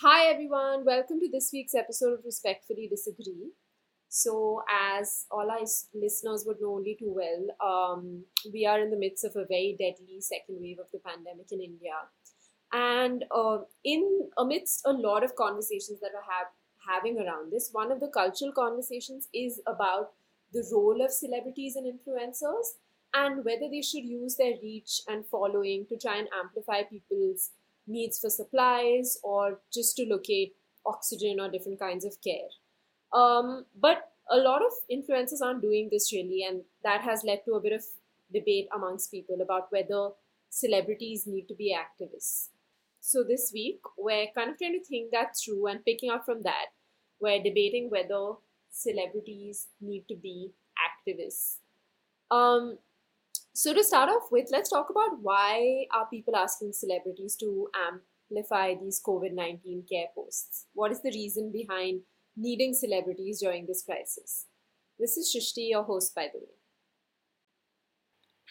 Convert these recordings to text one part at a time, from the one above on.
Hi, everyone. Welcome to this week's episode of Respectfully Disagree. So, as all our listeners would know only too well, um, we are in the midst of a very deadly second wave of the pandemic in India. And uh, in amidst a lot of conversations that we're have, having around this, one of the cultural conversations is about the role of celebrities and influencers and whether they should use their reach and following to try and amplify people's needs for supplies or just to locate oxygen or different kinds of care. Um, but a lot of influencers aren't doing this really, and that has led to a bit of debate amongst people about whether celebrities need to be activists. So this week, we're kind of trying to think that through and picking up from that, we're debating whether celebrities need to be activists. Um, so to start off with, let's talk about why are people asking celebrities to amplify these COVID-19 care posts? What is the reason behind needing celebrities during this crisis? This is Shrishti, your host, by the way.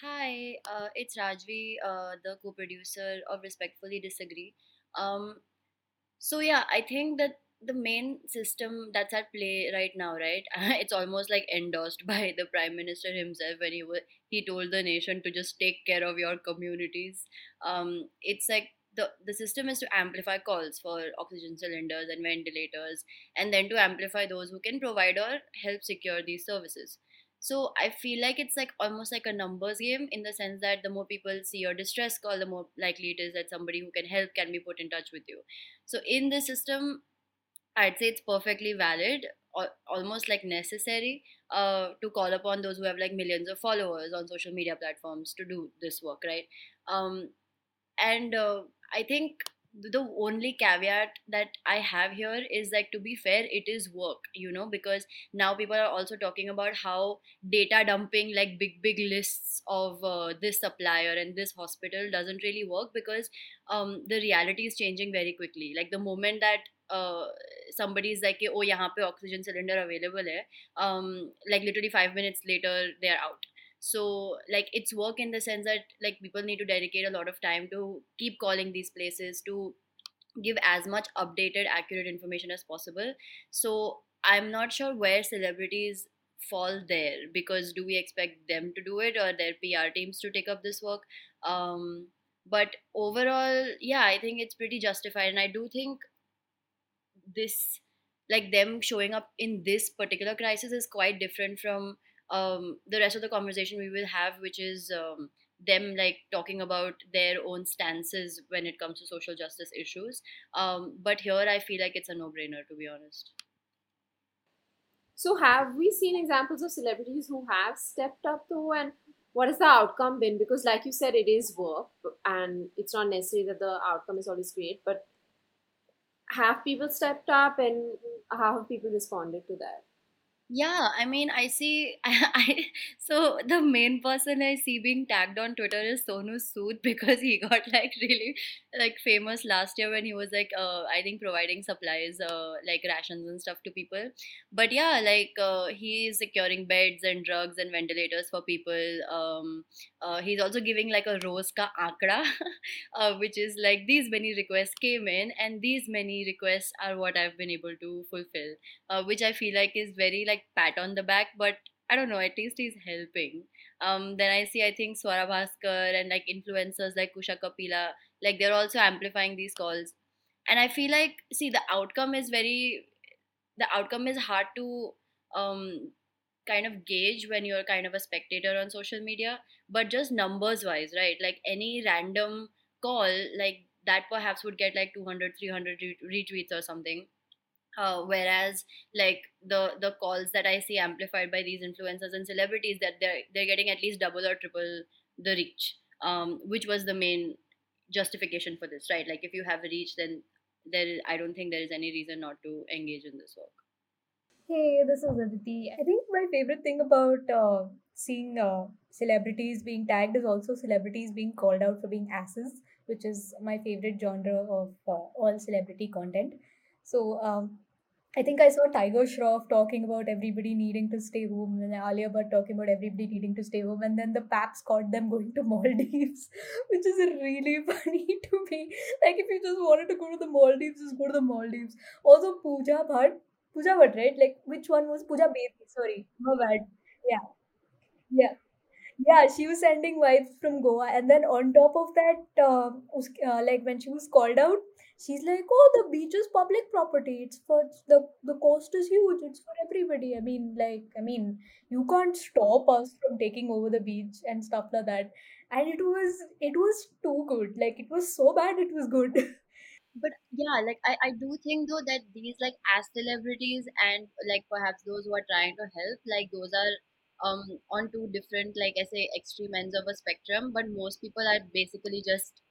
Hi, uh, it's Rajvi, uh, the co-producer of Respectfully Disagree. Um, so yeah, I think that the main system that's at play right now, right? It's almost like endorsed by the Prime Minister himself when he wa- he told the nation to just take care of your communities. Um, it's like the the system is to amplify calls for oxygen cylinders and ventilators, and then to amplify those who can provide or help secure these services. So I feel like it's like almost like a numbers game in the sense that the more people see your distress call, the more likely it is that somebody who can help can be put in touch with you. So in this system, I'd say it's perfectly valid, almost like necessary, uh, to call upon those who have like millions of followers on social media platforms to do this work, right? Um, and uh, i think the only caveat that i have here is like to be fair it is work you know because now people are also talking about how data dumping like big big lists of uh, this supplier and this hospital doesn't really work because um, the reality is changing very quickly like the moment that somebody is like oh yahan pe oxygen cylinder available hai um, like literally 5 minutes later they are out. So like it's work in the sense that like people need to dedicate a lot of time to keep calling these places to give as much updated accurate information as possible. So i'm not sure where celebrities fall there because do we expect them to do it or their pr teams to take up this work? Um but overall yeah i think it's pretty justified. And i do think this like them showing up in this particular crisis is quite different from um, the rest of the conversation we will have which is um, them like talking about their own stances when it comes to social justice issues um, but here i feel like it's a no-brainer to be honest So, have we seen examples of celebrities who have stepped up though, and what has the outcome been? Because, like you said, it is work, and it's not necessary that the outcome is always great. But have people stepped up, and how have people responded to that? Yeah, I mean, I see. I so the main person I see being tagged on Twitter is Sonu Sood because he got like really like famous last year when he was like uh I think providing supplies uh like rations and stuff to people. But yeah, like uh he is securing beds and drugs and ventilators for people. Um, uh, he's also giving like a rose ka ankara, uh, which is like these many requests came in and these many requests are what I've been able to fulfill uh, which I feel like is very like pat on the back, but I don't know, at least he's helping. Um, then I see, I think Swara Bhaskar and like influencers like Kusha Kapila, like they're also amplifying these calls. And I feel like, see, the outcome is very, the outcome is hard to um, kind of gauge when you're kind of a spectator on social media, but just numbers wise, right? Like any random call, like that perhaps would get like 200, 300 retweets or something uh, whereas like the the calls that I see amplified by these influencers and celebrities that they're they're getting at least double or triple the reach, um, which was the main justification for this, right? Like if you have a reach, then there is, I don't think there is any reason not to engage in this work. Hey, this is Aditi. I think my favorite thing about uh, seeing uh, celebrities being tagged is also celebrities being called out for being asses, which is my favorite genre of uh, all celebrity content. So, um, I think I saw Tiger Shroff talking about everybody needing to stay home, and Alia Bhatt talking about everybody needing to stay home, and then the Paps caught them going to Maldives, which is really funny to me. Like if you just wanted to go to the Maldives, just go to the Maldives. Also, Pooja Bhatt, Pooja Bhatt, right? Like which one was Pooja Bedi? Sorry, my bad. Yeah, yeah. Yeah, she was sending vibes from Goa, and then on top of that, us- uh, like when she was called out, she's like, "Oh, the beach is public property. It's for the the cost is huge. It's for everybody." I mean, like, I mean, you can't stop us from taking over the beach and stuff like that. And it was it was too good. Like, it was so bad, it was good. but yeah like I, I do think though that these like as celebrities and like perhaps those who are trying to help like those are um on two different like i say extreme ends of a spectrum but most people are basically just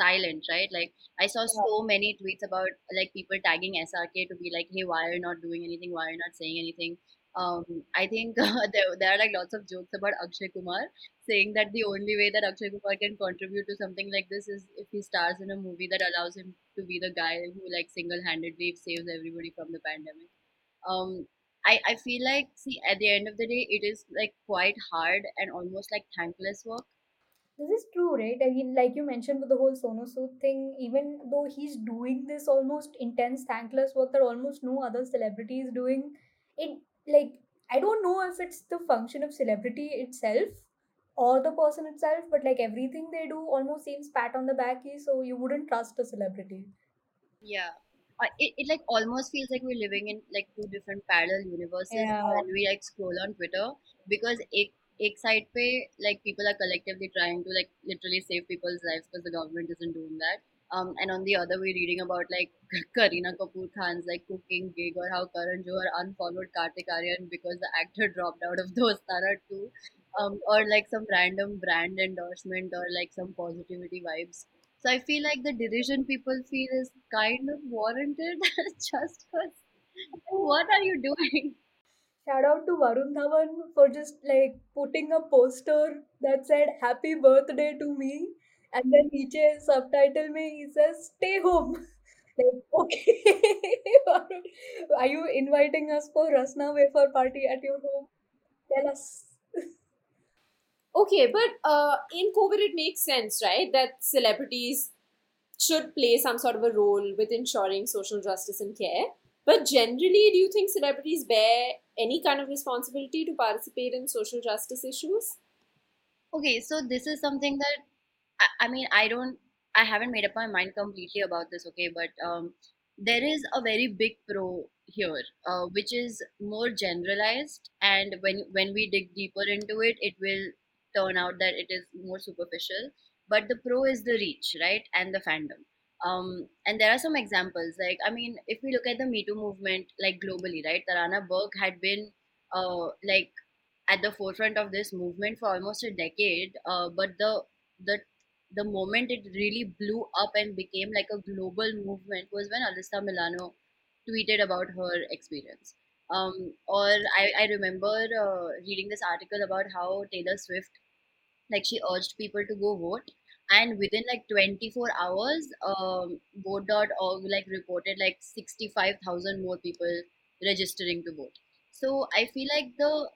silent right like i saw so many tweets about like people tagging srk to be like hey why are you not doing anything why are you not saying anything um i think there, there are like lots of jokes about akshay kumar saying that the only way that Akshay Kumar can contribute to something like this is if he stars in a movie that allows him to be the guy who like single-handedly saves everybody from the pandemic. Um, I, I feel like see at the end of the day it is like quite hard and almost like thankless work. This is true, right? I mean, like you mentioned with the whole Sonu Sood thing, even though he's doing this almost intense, thankless work that almost no other celebrity is doing, it like I don't know if it's the function of celebrity itself or the person itself, but like everything they do almost seems pat on the backy, so you wouldn't trust a celebrity. Yeah. Uh, it, it like almost feels like we're living in like two different parallel universes Yeah. when we like scroll on Twitter because एक एक side पे like people are collectively trying to like literally save people's lives because the government isn't doing that. Um, and on the other, we're reading about like Kareena Kapoor Khan's like cooking gig or how Karan Johar unfollowed Kartik Aaryan because the actor dropped out of Dostana 2, um, or like some random brand endorsement or like some positivity vibes. So I feel like the derision people feel is kind of warranted just because what are you doing? Shout out to Varun Dhawan for just like putting a poster that said "Happy Birthday to me," and then niche subtitle me he says "Stay home." Like, okay, Varun, are you inviting us for Rasna wafer party at your home? Tell us. Okay, but uh, in COVID, it makes sense, right? That celebrities should play some sort of a role with ensuring social justice and care. But generally, do you think celebrities bear any kind of responsibility to participate in social justice issues? Okay, so this is something that I, I mean I don't I haven't made up my mind completely about this, okay, but um there is a very big pro here, uh, which is more generalized and when when we dig deeper into it, it will turn out that it is more superficial. But the pro is the reach, right? And the fandom. Um, and there are some examples, like I mean, if we look at the Me Too movement, like globally, right? Tarana Burke had been uh, like at the forefront of this movement for almost a decade. Uh, but the the the moment it really blew up and became like a global movement was when Alyssa Milano tweeted about her experience. Um, or I, I remember uh, reading this article about how Taylor Swift like she urged people to go vote and within like 24 hours um, vote.org like reported like 65,000 more people registering to vote. So i feel like the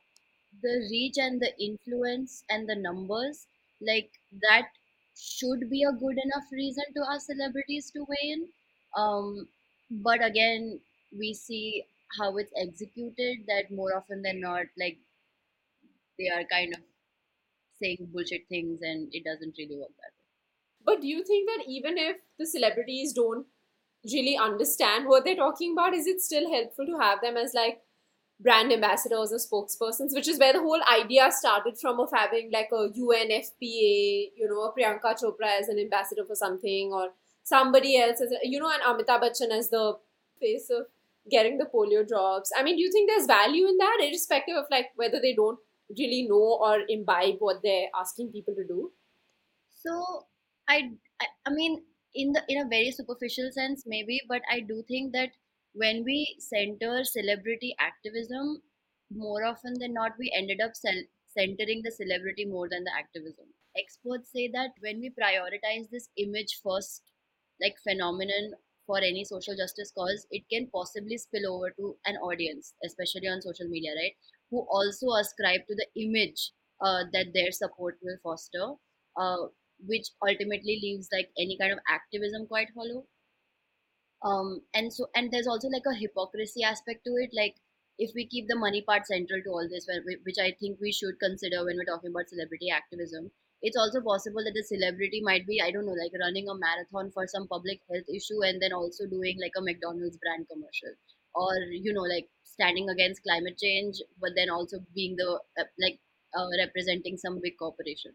the reach and the influence and the numbers like that should be a good enough reason to ask celebrities to weigh in. Um but again we see how it's executed that more often than not like they are kind of saying bullshit things and it doesn't really work that But do you think that even if the celebrities don't really understand what they're talking about, is it still helpful to have them as like brand ambassadors or spokespersons, which is where the whole idea started from of having like a UNFPA, you know, a Priyanka Chopra as an ambassador for something or somebody else as, a, you know, and Amitabh Bachchan as the face of getting the polio drops. I mean, do you think there's value in that, irrespective of like whether they don't really know or imbibe what they're asking people to do? So I, I mean in the in a very superficial sense maybe, but I do think that when we center celebrity activism, more often than not we ended up cel- centering the celebrity more than the activism. Experts say that when we prioritize this image first like phenomenon for any social justice cause, it can possibly spill over to an audience, especially on social media, right? Who also ascribe to the image uh, that their support will foster, uh, which ultimately leaves like any kind of activism quite hollow. Um, and so, and there's also like a hypocrisy aspect to it. Like, if we keep the money part central to all this, which I think we should consider when we're talking about celebrity activism, it's also possible that the celebrity might be i don't know like running a marathon for some public health issue and then also doing like a mcdonald's brand commercial or you know like standing against climate change but then also being the uh, like uh, representing some big corporation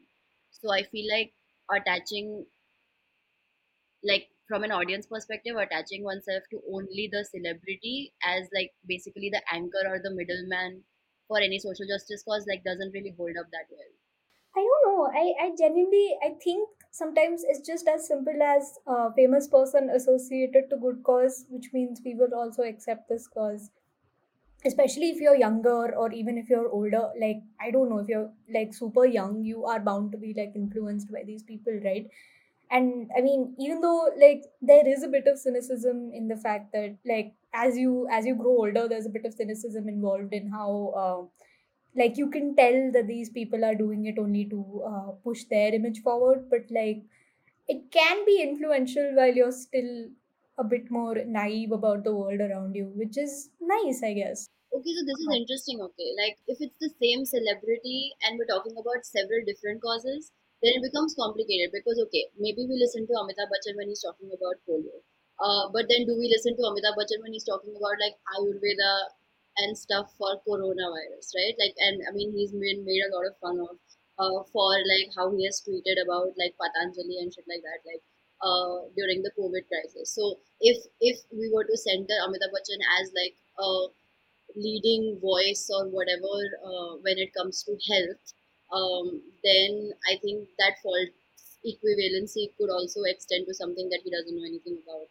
so i feel like attaching like from an audience perspective attaching oneself to only the celebrity as like basically the anchor or the middleman for any social justice cause like doesn't really hold up that well I don't know. I, I genuinely I think sometimes it's just as simple as a famous person associated to good cause, which means we will also accept this cause. Especially if you're younger or even if you're older, like I don't know, if you're like super young, you are bound to be like influenced by these people, right? And I mean, even though like there is a bit of cynicism in the fact that like as you as you grow older, there's a bit of cynicism involved in how uh, like you can tell that these people are doing it only to uh, push their image forward but like it can be influential while you're still a bit more naive about the world around you which is nice i guess. Okay so this is interesting okay. Like if it's the same celebrity and we're talking about several different causes then it becomes complicated because okay maybe we listen to amitabh bachchan when he's talking about polio. Uh, but then do we listen to amitabh bachchan when he's talking about like ayurveda and stuff for coronavirus, right? Like, and I mean, he's been made a lot of fun of uh, for like how he has tweeted about like Patanjali and shit like that, like uh, during the COVID crisis. So if if we were to center Amitabh Bachchan as like a leading voice or whatever uh, when it comes to health, um, then I think that fault equivalency could also extend to something that he doesn't know anything about,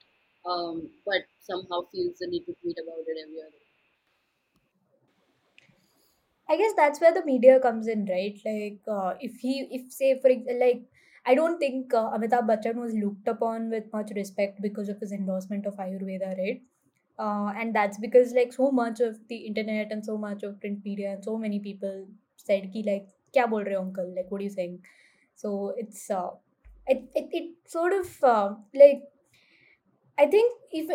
um, but somehow feels the need to tweet about it every other I guess that's where the media comes in, right? Like, uh, if he, if say, for like, I don't think uh, Amitabh Bachchan was looked upon with much respect because of his endorsement of Ayurveda, right? Uh, and that's because like so much of the internet and so much of print media and so many people said ki like kya bol rahe uncle like what are you saying so it's uh it it, it sort of uh, like i think if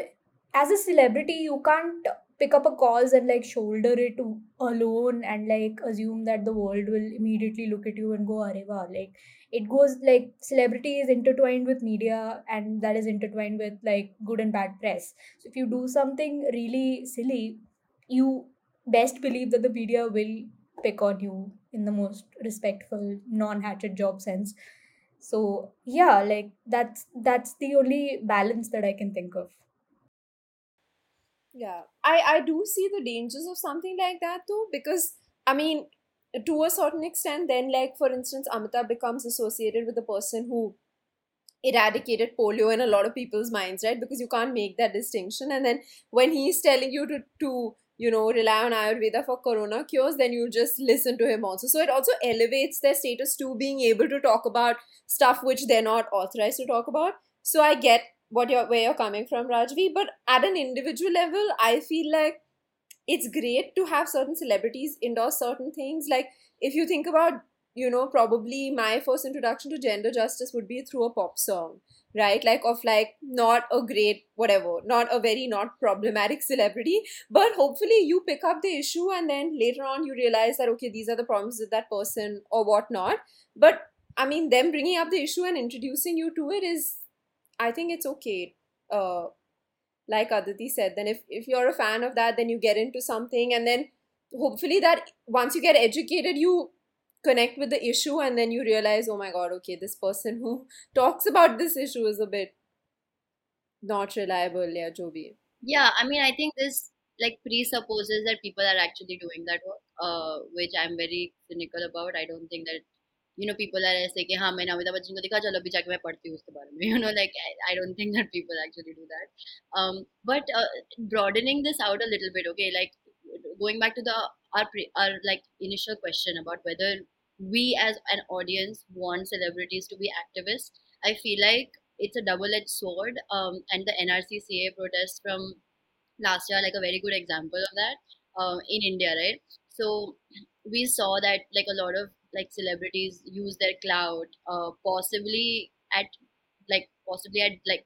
as a celebrity you can't pick up a cause and like shoulder it alone and like assume that the world will immediately look at you and go areva like it goes like celebrity is intertwined with media and that is intertwined with like good and bad press. So if you do something really silly you best believe that the media will pick on you in the most respectful non-hatchet job sense. So yeah like that's that's the only balance that i can think of yeah. I i do see the dangers of something like that though because i mean to a certain extent then like for instance amitabh becomes associated with the person who eradicated polio in a lot of people's minds right? Because you can't make that distinction. And then when he's telling you to to you know rely on ayurveda for corona cures then you just listen to him also. So it also elevates their status to being able to talk about stuff which they're not authorized to talk about. So i get what you're where you're coming from, Rajvi. But at an individual level, I feel like it's great to have certain celebrities endorse certain things. Like if you think about, you know, probably my first introduction to gender justice would be through a pop song, right? Like of like not a great whatever, not a very not problematic celebrity, but hopefully you pick up the issue and then later on you realize that okay, these are the problems with that person or whatnot. But I mean, them bringing up the issue and introducing you to it is I think it's okay. Uh, like Aditi said, then if, if you're a fan of that, then you get into something, and then hopefully that once you get educated, you connect with the issue, and then you realize, oh my god, okay, this person who talks about this issue is a bit not reliable, yeah, Joby. Yeah, I mean, I think this like presupposes that people are actually doing that work, uh, which I'm very cynical about. I don't think that you know people are ऐसे कि हाँ मैंने अमिताभ बच्चन को देखा चलो अभी जाके मैं पढ़ती हूँ उसके बारे में you know like I, I don't think that people actually do that um, but uh, broadening this out a little bit okay like going back to the our, our like initial question about whether we as an audience want celebrities to be activists I feel like it's a double-edged sword. Um, and the NRCCA protest from last year, like a very good example of that uh, in India, right? So we saw that like a lot of like celebrities use their clout, uh, possibly at like possibly at like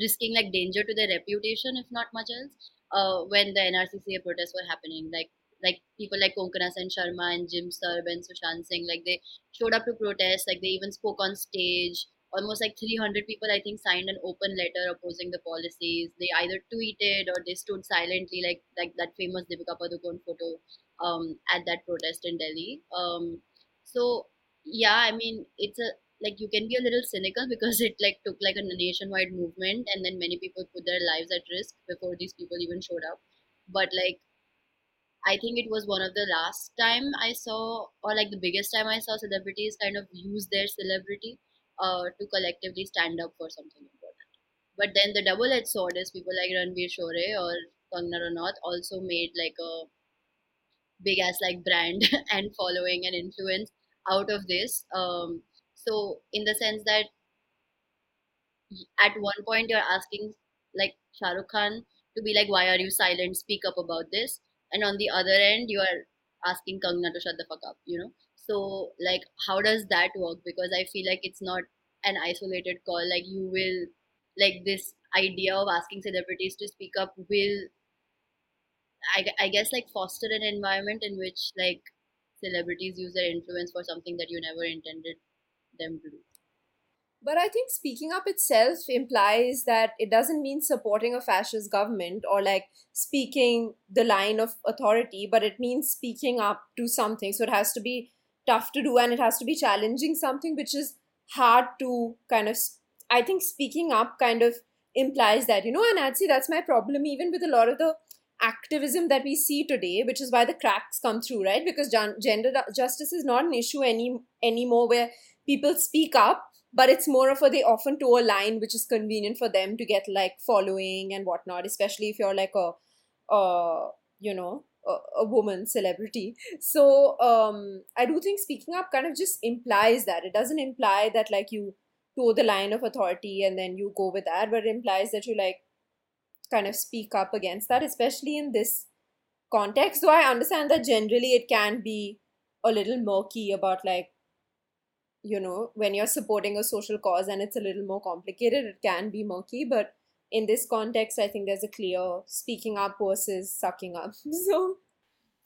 risking like danger to their reputation, if not much else. Uh, when the NRCCA protests were happening, like like people like Konkona Sen Sharma and Jim Sarbh and Sushant Singh, like they showed up to protest, like they even spoke on stage. Almost like 300 people, I think, signed an open letter opposing the policies. They either tweeted or they stood silently, like like that famous Deepika Padukone photo um, at that protest in Delhi. Um, so yeah, I mean, it's a like you can be a little cynical because it like took like a nationwide movement and then many people put their lives at risk before these people even showed up. But like I think it was one of the last time I saw, or like the biggest time I saw celebrities kind of use their celebrity uh, to collectively stand up for something important. But then the double-edged sword is people like Ranvir Shorey or Kangana Ranaut also made like a big ass like brand and following and influence out of this. Um, so in the sense that at one point you're asking like Shah Rukh Khan to be like, why are you silent? Speak up about this. And on the other end, you are asking Kangana to shut the fuck up, you know? So like, how does that work? Because I feel like it's not an isolated call. Like you will, like this idea of asking celebrities to speak up will, I, I guess like foster an environment in which like celebrities use their influence for something that you never intended them to do. But I think speaking up itself implies that it doesn't mean supporting a fascist government or like speaking the line of authority, but it means speaking up to something. So it has to be tough to do and it has to be challenging something which is hard to kind of. I think speaking up kind of implies that, you know, and I'd say that's my problem even with a lot of the activism that we see today, which is why the cracks come through, right? Because gender justice is not an issue any anymore where people speak up but it's more of a they often toe a line which is convenient for them to get like following and whatnot especially if you're like a you know a, a woman celebrity so um i do think speaking up kind of just implies that it doesn't imply that like you toe the line of authority and then you go with that but it implies that you like kind of speak up against that especially in this context so i understand that generally it can be a little murky about like you know, when you're supporting a social cause and it's a little more complicated, it can be murky. But in this context, I think there's a clear speaking up versus sucking up. So.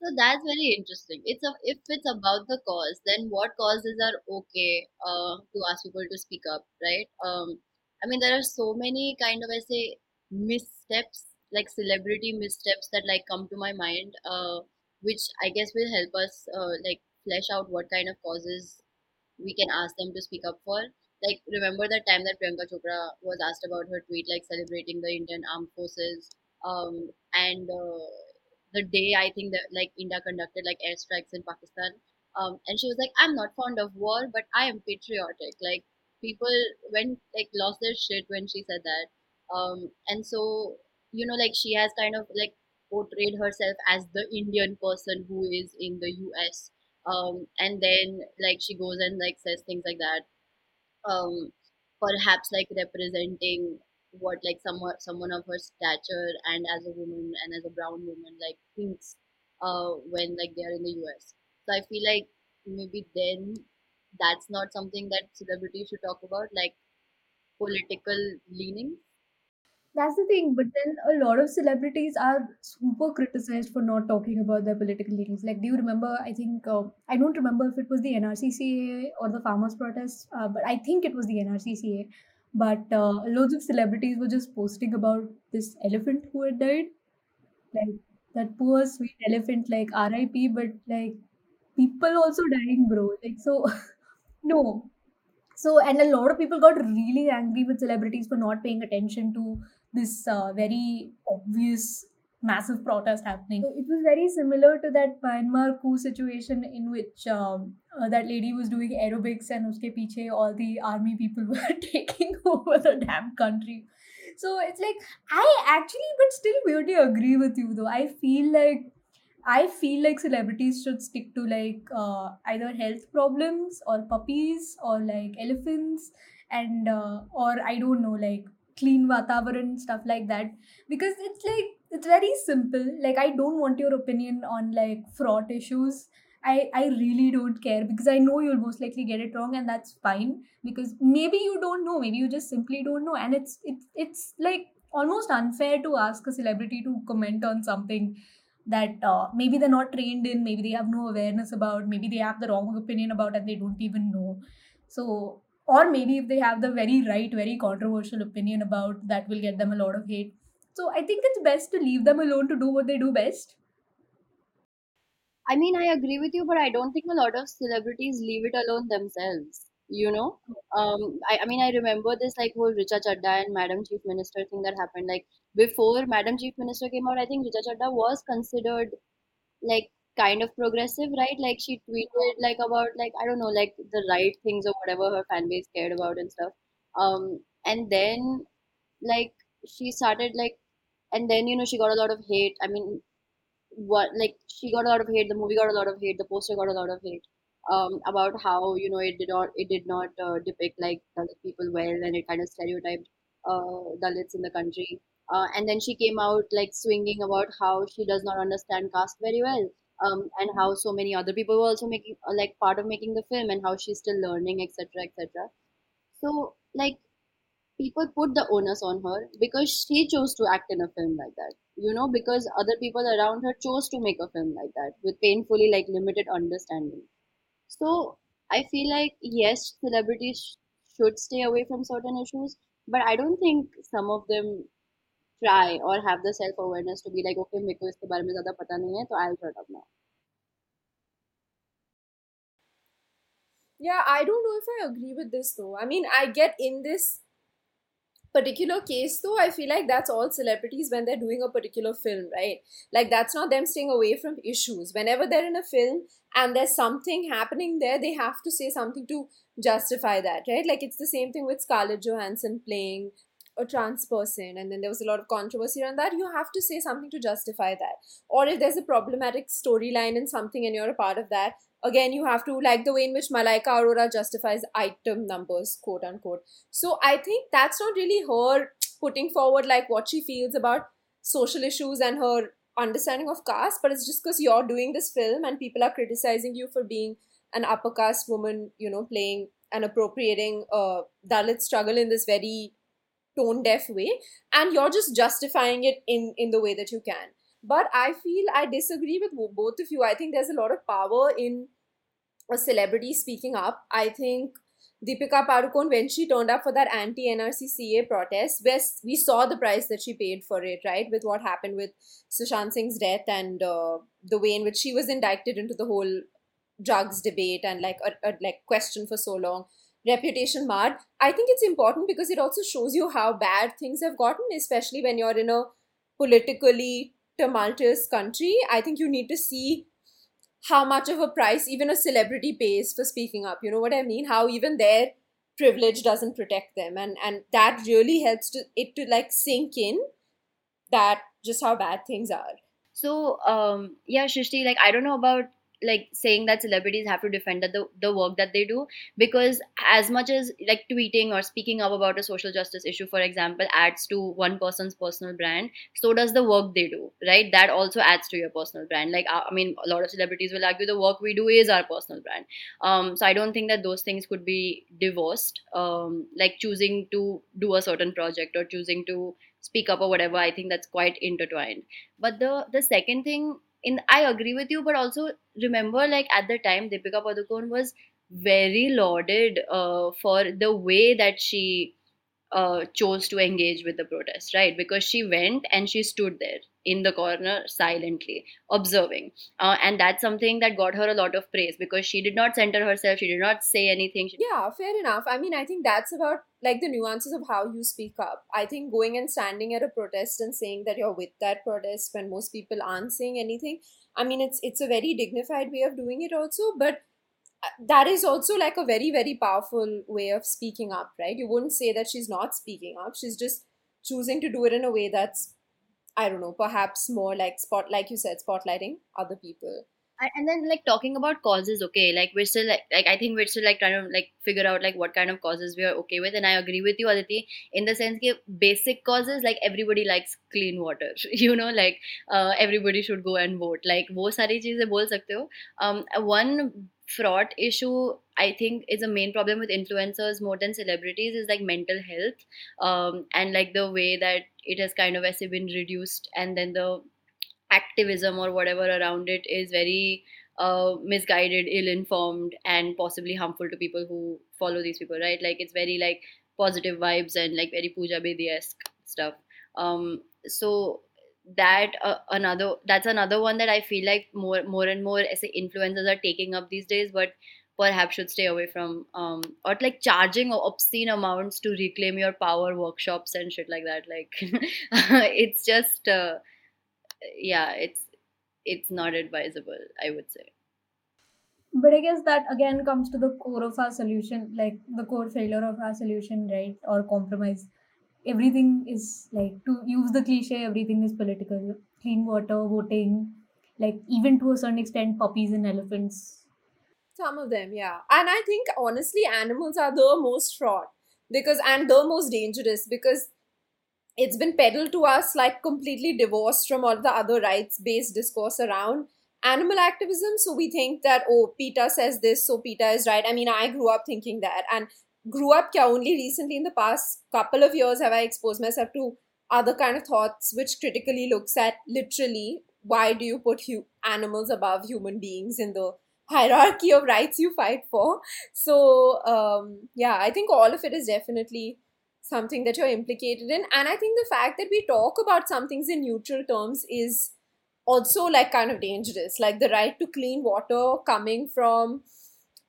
So that's very interesting. It's a, if it's about the cause, then what causes are okay uh, to ask people to speak up, right? Um, I mean, there are so many kind of I say missteps, like celebrity missteps that like come to my mind, uh, which I guess will help us uh, like flesh out what kind of causes we can ask them to speak up for. Like, remember that time that Priyanka Chopra was asked about her tweet, like celebrating the Indian Armed Forces, um, and uh, the day I think that like India conducted like airstrikes in Pakistan, um, and she was like, "I'm not fond of war, but I am patriotic." Like people went like lost their shit when she said that, um, and so you know, like she has kind of like portrayed herself as the Indian person who is in the U.S um, and then like she goes and like says things like that um, perhaps like representing what like someone someone of her stature and as a woman and as a brown woman like thinks uh, when like they are in the US. So I feel like maybe then that's not something that celebrities should talk about, like political leanings. That's the thing, but then a lot of celebrities are super criticized for not talking about their political leanings. Like, do you remember? I think uh, I don't remember if it was the NRCCA or the farmers' protest, uh, but I think it was the NRCCA. But uh, loads of celebrities were just posting about this elephant who had died, like that poor sweet elephant, like R.I.P. But like people also dying, bro. Like so, no. So and a lot of people got really angry with celebrities for not paying attention to this uh, very obvious massive protest happening. So it was very similar to that Myanmar coup situation in which um, uh, that lady was doing aerobics and uske piche all the army people were taking over the damn country. So it's like I actually but still weirdly agree with you though. I feel like I feel like celebrities should stick to like uh, either health problems or puppies or like elephants and uh, or i don't know like clean vatavaran stuff like that. Because it's like it's very simple. Like i don't want your opinion on like fraud issues. I, I really don't care because I know you'll most likely get it wrong and that's fine because maybe you don't know. Maybe you just simply don't know. And it's it's it's like almost unfair to ask a celebrity to comment on something that uh, maybe they're not trained in maybe they have no awareness about maybe they have the wrong opinion about and they don't even know. So or maybe if they have the very right very controversial opinion about that will get them a lot of hate so i think it's best to leave them alone to do what they do best I mean, I agree with you, but I don't think a lot of celebrities leave it alone themselves. You know, um, I, I mean, I remember this like whole Richa Chadha and Madam Chief Minister thing that happened. Like before Madam Chief Minister came out, I think Richa Chadha was considered like kind of progressive, right? Like she tweeted like about like I don't know, like the right things or whatever her fan base cared about and stuff. Um, and then like she started like, and then you know she got a lot of hate. I mean, what like she got a lot of hate the movie got a lot of hate the poster got a lot of hate um about how you know it did not it did not uh, depict like Dalit people well and it kind of stereotyped uh Dalits in the country uh, and then she came out like swinging about how she does not understand caste very well um and how so many other people were also making uh, like part of making the film and how she's still learning etc etc so like people put the onus on her because she chose to act in a film like that you know because other people around her chose to make a film like that with painfully like limited understanding. So i feel like yes celebrities should stay away from certain issues but i don't think some of them try or have the self awareness to be like okay मेरे को इसके बारे में ज़्यादा पता नहीं है तो I'll shut up now Yeah, I don't know if I agree with this though. I mean, I get in this particular case though i feel like that's all celebrities when they're doing a particular film right like that's not them staying away from issues whenever they're in a film and there's something happening there they have to say something to justify that right like it's the same thing with scarlett johansson playing a trans person and then there was a lot of controversy around that you have to say something to justify that. Or if there's a problematic storyline in something and you're a part of that again you have to like the way in which malaika arora justifies item numbers quote unquote. So i think that's not really her putting forward like what she feels about social issues and her understanding of caste but it's just because you're doing this film and people are criticizing you for being an upper caste woman you know playing and appropriating uh, dalit struggle in this very tone deaf way and you're just justifying it in in the way that you can but I feel I disagree with both of you. I think there's a lot of power in a celebrity speaking up. I think Deepika Padukone, when she turned up for that anti NRCCA protest, we saw the price that she paid for it, right? With what happened with Sushant Singh's death and uh, the way in which she was indicted into the whole drugs debate and like a, a like question for so long reputation marred i think it's important because it also shows you how bad things have gotten especially when you're in a politically tumultuous country, I think you need to see how much of a price even a celebrity pays for speaking up. You know what I mean? How even their privilege doesn't protect them, and and that really helps to it to like sink in that just how bad things are. So um yeah, Shrishti, like I don't know about like saying that celebrities have to defend the, the work that they do. Because as much as like tweeting or speaking up about a social justice issue for example adds to one person's personal brand so does the work they do right? That also adds to your personal brand. Like uh, i mean a lot of celebrities will argue the work we do is our personal brand. Um, so i don't think that those things could be divorced. Um, like choosing to do a certain project or choosing to speak up or whatever i think that's quite intertwined. But the the second thing in I agree with you, but also remember like at the time Deepika Padukone was very lauded uh, for the way that she uh, chose to engage with the protest, right? Because she went and she stood there in the corner silently, observing. Uh, and that's something that got her a lot of praise because she did not center herself, she did not say anything. She- yeah, fair enough. I mean, I think that's about like the nuances of how you speak up. I think going and standing at a protest and saying that you're with that protest when most people aren't saying anything, I mean, it's it's a very dignified way of doing it also, but uh, that is also like a very very powerful way of speaking up right you wouldn't say that she's not speaking up she's just choosing to do it in a way that's i don't know perhaps more like spot like you said spotlighting other people and then like talking about causes okay. Like we're still like like i think we're still like trying to like figure out like what kind of causes we are okay with. And i agree with you aditi in the sense that basic causes like everybody likes clean water you know like uh, everybody should go and vote. Like wo sari cheeze bol sakte ho. Um one fraught issue i think is a main problem with influencers more than celebrities is like mental health. Um and like the way that it has kind of been reduced and then the activism or whatever around it is very uh, misguided, ill-informed, and possibly harmful to people who follow these people. Right? Like it's very like positive vibes and like very puja bedi-esque stuff. Um, so that uh, another that's another one that I feel like more more and more as influencers are taking up these days, but perhaps should stay away from um, or like charging obscene amounts to reclaim your power workshops and shit like that like it's just uh, yeah it's it's not advisable i would say. But i guess that again comes to the core of our solution like the core failure of our solution right or compromise. Everything is like to use the cliche everything is political. Clean water voting like even to a certain extent puppies and elephants. Some of them yeah. And i think honestly animals are the most fraught because and the most dangerous because it's been peddled to us like completely divorced from all the other rights based discourse around animal activism. So we think that, oh, PETA says this, so PETA is right. I mean, I grew up thinking that and grew up kya only recently in the past couple of years have I exposed myself to other kind of thoughts which critically looks at literally why do you put hu- animals above human beings in the hierarchy of rights you fight for so um, yeah i think all of it is definitely something that you're implicated in. And I think the fact that we talk about some things in neutral terms is also like kind of dangerous. Like the right to clean water coming from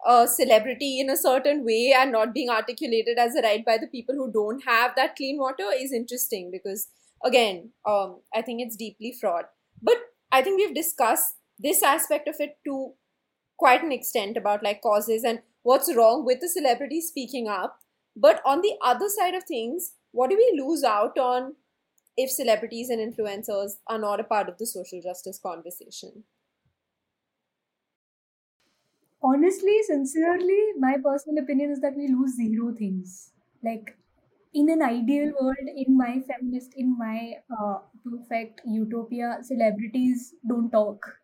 a celebrity in a certain way and not being articulated as a right by the people who don't have that clean water is interesting because again, um, I think it's deeply fraught. But I think we've discussed this aspect of it to quite an extent about like causes and what's wrong with the celebrity speaking up but on the other side of things, what do we lose out on if celebrities and influencers are not a part of the social justice conversation? Honestly, sincerely, my personal opinion is that we lose zero things. Like, in an ideal world, in my feminist, in my uh, perfect utopia, celebrities don't talk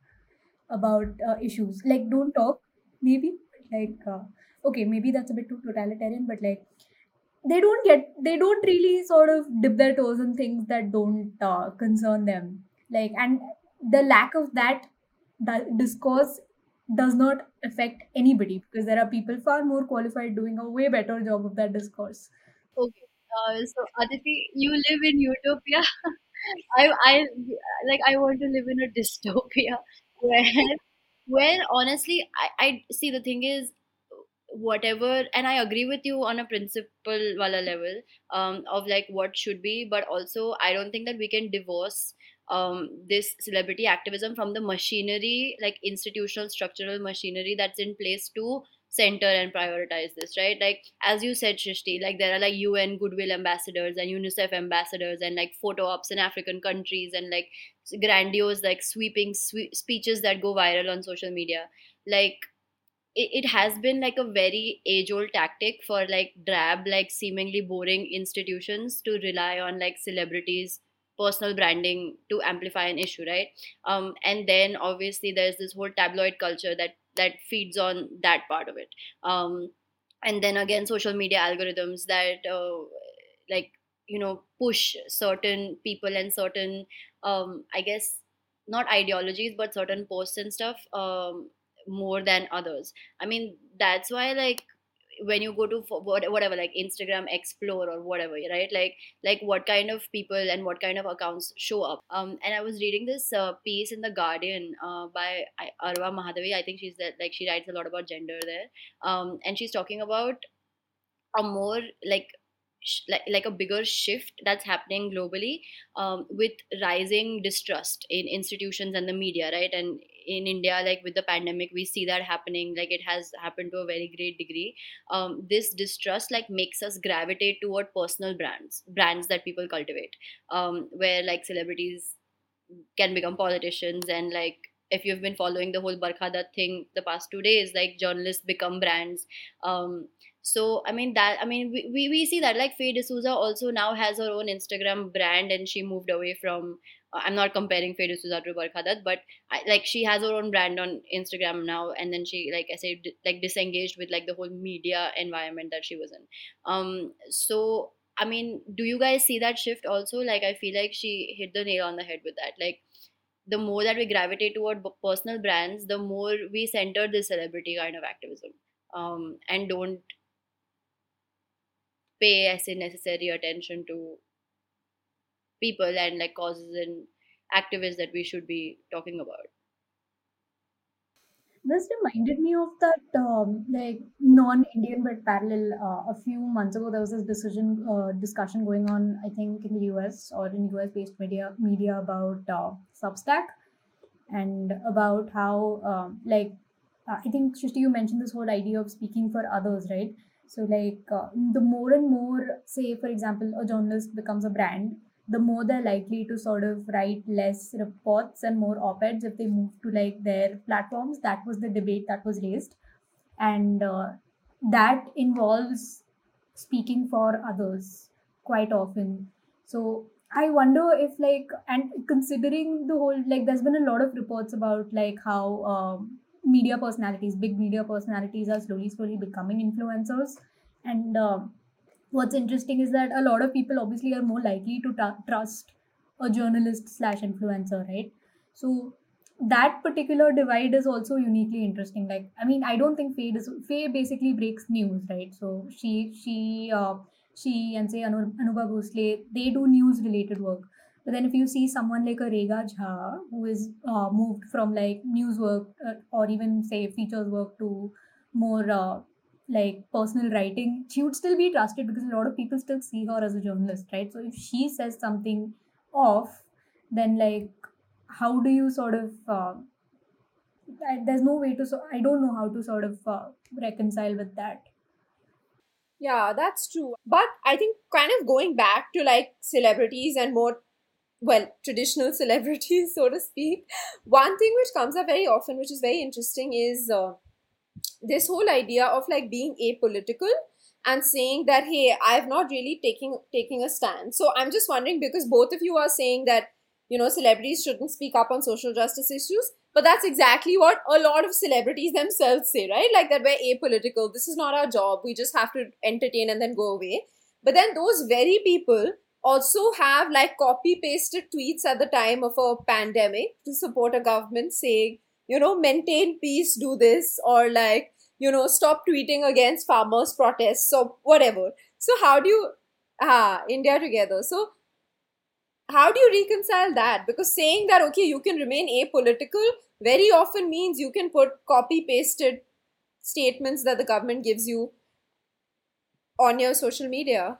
about uh, issues. Like, don't talk, maybe. Like, uh, okay, maybe that's a bit too totalitarian, but like, they don't get they don't really sort of dip their toes in things that don't uh, concern them. Like and the lack of that, discourse does not affect anybody because there are people far more qualified doing a way better job of that discourse. Okay uh, so aditi you live in utopia? I i like i want to live in a dystopia where where honestly i i see the thing is whatever and i agree with you on a principle wala level um, of like what should be but also i don't think that we can divorce um, this celebrity activism from the machinery like institutional structural machinery that's in place to center and prioritize this right? Like as you said Shrishti like there are like UN goodwill ambassadors and UNICEF ambassadors and like photo ops in African countries and like grandiose like sweeping swe- speeches that go viral on social media. Like it, it has been like a very age old tactic for like drab like seemingly boring institutions to rely on like celebrities personal branding to amplify an issue right? Um and then obviously there's this whole tabloid culture that that feeds on that part of it. Um and then again social media algorithms that uh, like you know push certain people and certain um i guess not ideologies but certain posts and stuff um more than others. I mean that's why like when you go to whatever like instagram explore or whatever right? Like like what kind of people and what kind of accounts show up. Um and i was reading this uh, piece in the guardian uh, by arwa mahdawi i think she's that like she writes a lot about gender there. Um and she's talking about a more like like, like a bigger shift that's happening globally um, with rising distrust in institutions and the media right? And in india like with the pandemic we see that happening like it has happened to a very great degree um, this distrust like makes us gravitate toward personal brands brands that people cultivate um, where like celebrities can become politicians and like if you've been following the whole Barkha Dutt thing the past two days, like journalists become brands. Um, so I mean that I mean we, we, we see that like Faye D'Souza also now has her own Instagram brand and she moved away from uh, I'm not comparing Faye D'Souza to Barkha Dutt, but I, like she has her own brand on Instagram now, and then she like I said like disengaged with like the whole media environment that she was in. Um, so I mean, do you guys see that shift also? Like I feel like she hit the nail on the head with that. Like the more that we gravitate toward personal brands, the more we center the celebrity kind of activism, um, and don't pay as a necessary attention to people and like causes and activists that we should be talking about this reminded me of that um, like non-Indian but parallel. Uh, a few months ago, there was this decision uh, discussion going on. I think in the US or in US-based media media about uh, Substack and about how um, like uh, I think Shrishti, you mentioned this whole idea of speaking for others, right? So like uh, the more and more, say for example, a journalist becomes a brand the more they're likely to sort of write less reports and more op-eds if they move to like their platforms. That was the debate that was raised. And uh, that involves speaking for others quite often. So i wonder if like and considering the whole like there's been a lot of reports about like how um, media personalities big media personalities are slowly slowly becoming influencers. And uh, what's interesting is that a lot of people obviously are more likely to trust a journalist slash influencer right? So that particular divide is also uniquely interesting. Like i mean i don't think faye is faye basically breaks news right? So she she uh, she and say Anu, Anubha Bhonsle, they do news related work but then if you see someone like a Rega Jha who is uh, moved from like news work uh, or even say features work to more uh, like personal writing, she would still be trusted because a lot of people still see her as a journalist, right? So if she says something off, then like how do you sort of uh, there's no way to so I don't know how to sort of uh, reconcile with that. Yeah, that's true. But I think kind of going back to like celebrities and more well, traditional celebrities, so to speak. One thing which comes up very often, which is very interesting, is uh, this whole idea of like being apolitical and saying that hey i've not really taking taking a stand. So i'm just wondering because both of you are saying that you know celebrities shouldn't speak up on social justice issues but that's exactly what a lot of celebrities themselves say right? Like that we're apolitical. This is not our job. We just have to entertain and then go away. But then those very people also have like copy pasted tweets at the time of a pandemic to support a government saying you know, maintain peace, do this, or like, you know, stop tweeting against farmers' protests or whatever. So, how do you, ah, India together. So, how do you reconcile that? Because saying that, okay, you can remain apolitical very often means you can put copy pasted statements that the government gives you on your social media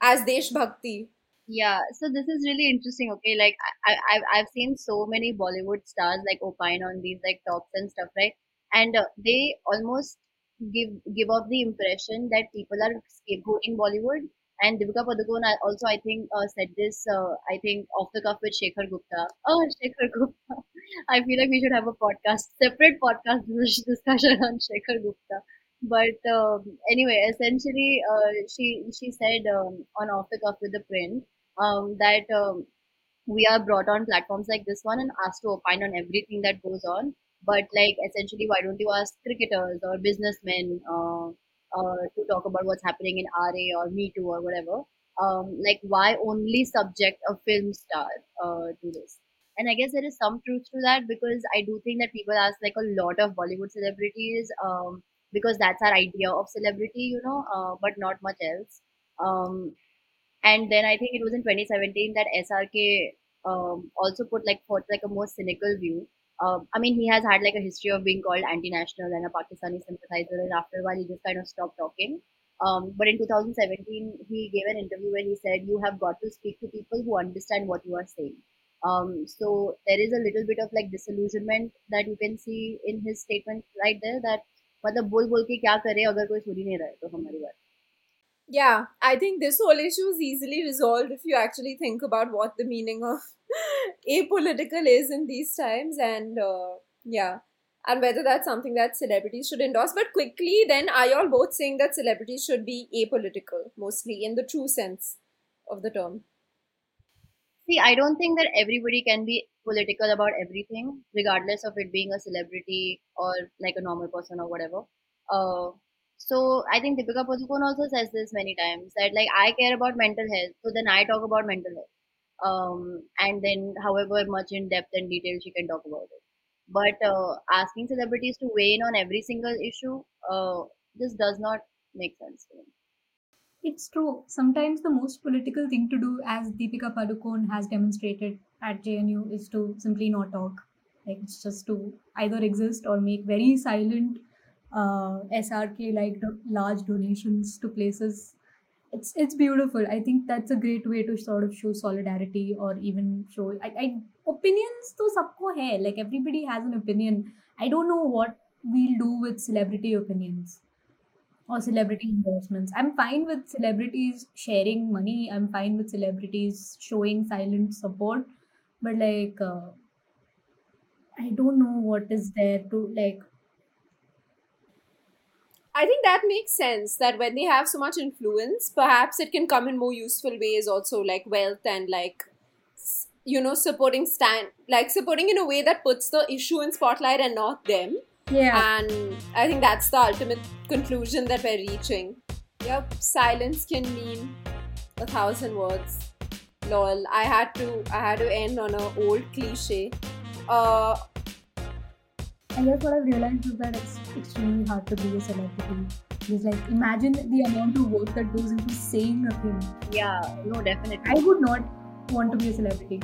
as Desh Bhakti. Yeah, so this is really interesting. Okay, like I, I I've seen so many Bollywood stars like opine on these like talks and stuff, right? And uh, they almost give give off the impression that people are scapegoating Bollywood. And Deepika Padukone also, I think, uh, said this. Uh, I think off the cuff with Shekhar Gupta. Oh, Shekhar Gupta. I feel like we should have a podcast, separate podcast discussion on Shekhar Gupta but um, anyway essentially uh, she she said um, on off the cuff with the print um, that um, we are brought on platforms like this one and asked to opine on everything that goes on. But like essentially, why don't you ask cricketers or businessmen uh, uh, to talk about what's happening in RA or Me Too or whatever? Um, like why only subject a film star uh, to this? And I guess there is some truth to that because I do think that people ask like a lot of Bollywood celebrities um, because that's our idea of celebrity, you know, uh, but not much else. Um, and then I think it was in 2017 that SRK um, also put like forth like a more cynical view. Um, I mean, he has had like a history of being called anti-national and a Pakistani sympathizer, and after a while, he just kind of stopped talking. Um, but in 2017, he gave an interview where he said, "You have got to speak to people who understand what you are saying." Um, so there is a little bit of like disillusionment that you can see in his statement right there. That मतलब बोल बोल के क्या करे अगर कोई सुन ही नहीं रहा है तो हमारी बात Yeah, I think this whole issue is easily resolved if you actually think about what the meaning of apolitical is in these times, and uh, yeah, and whether that's something that celebrities should endorse. But quickly, then, are y'all both saying that celebrities should be apolitical, mostly in the true sense of the term? See, I don't think that everybody can be political about everything, regardless of it being a celebrity or like a normal person or whatever. Uh, so I think Deepika Padukone also says this many times that like I care about mental health, so then I talk about mental health. Um, and then however much in depth and detail she can talk about it. But uh, asking celebrities to weigh in on every single issue, uh, this does not make sense to me. It's true. Sometimes the most political thing to do, as Deepika Padukone has demonstrated at JNU, is to simply not talk. Like it's just to either exist or make very silent uh, SRK like large donations to places. It's it's beautiful. I think that's a great way to sort of show solidarity or even show. I, I opinions to sabko hai. Like everybody has an opinion. I don't know what we'll do with celebrity opinions or celebrity endorsements. I'm fine with celebrities sharing money. I'm fine with celebrities showing silent support, but like uh, I don't know what is there to like. I think that makes sense that when they have so much influence, perhaps it can come in more useful ways also, like wealth and like s- you know supporting stand like supporting in a way that puts the issue in spotlight and not them. Yeah, And I think that's the ultimate conclusion that we're reaching. Yep, silence can mean a thousand words. Lol. I had to I had to end on an old cliche. Uh I guess what I've realized is that it's extremely hard to be a celebrity. Because like imagine the amount of work that goes into saying a thing. Yeah, no, definitely. I would not want to be a celebrity.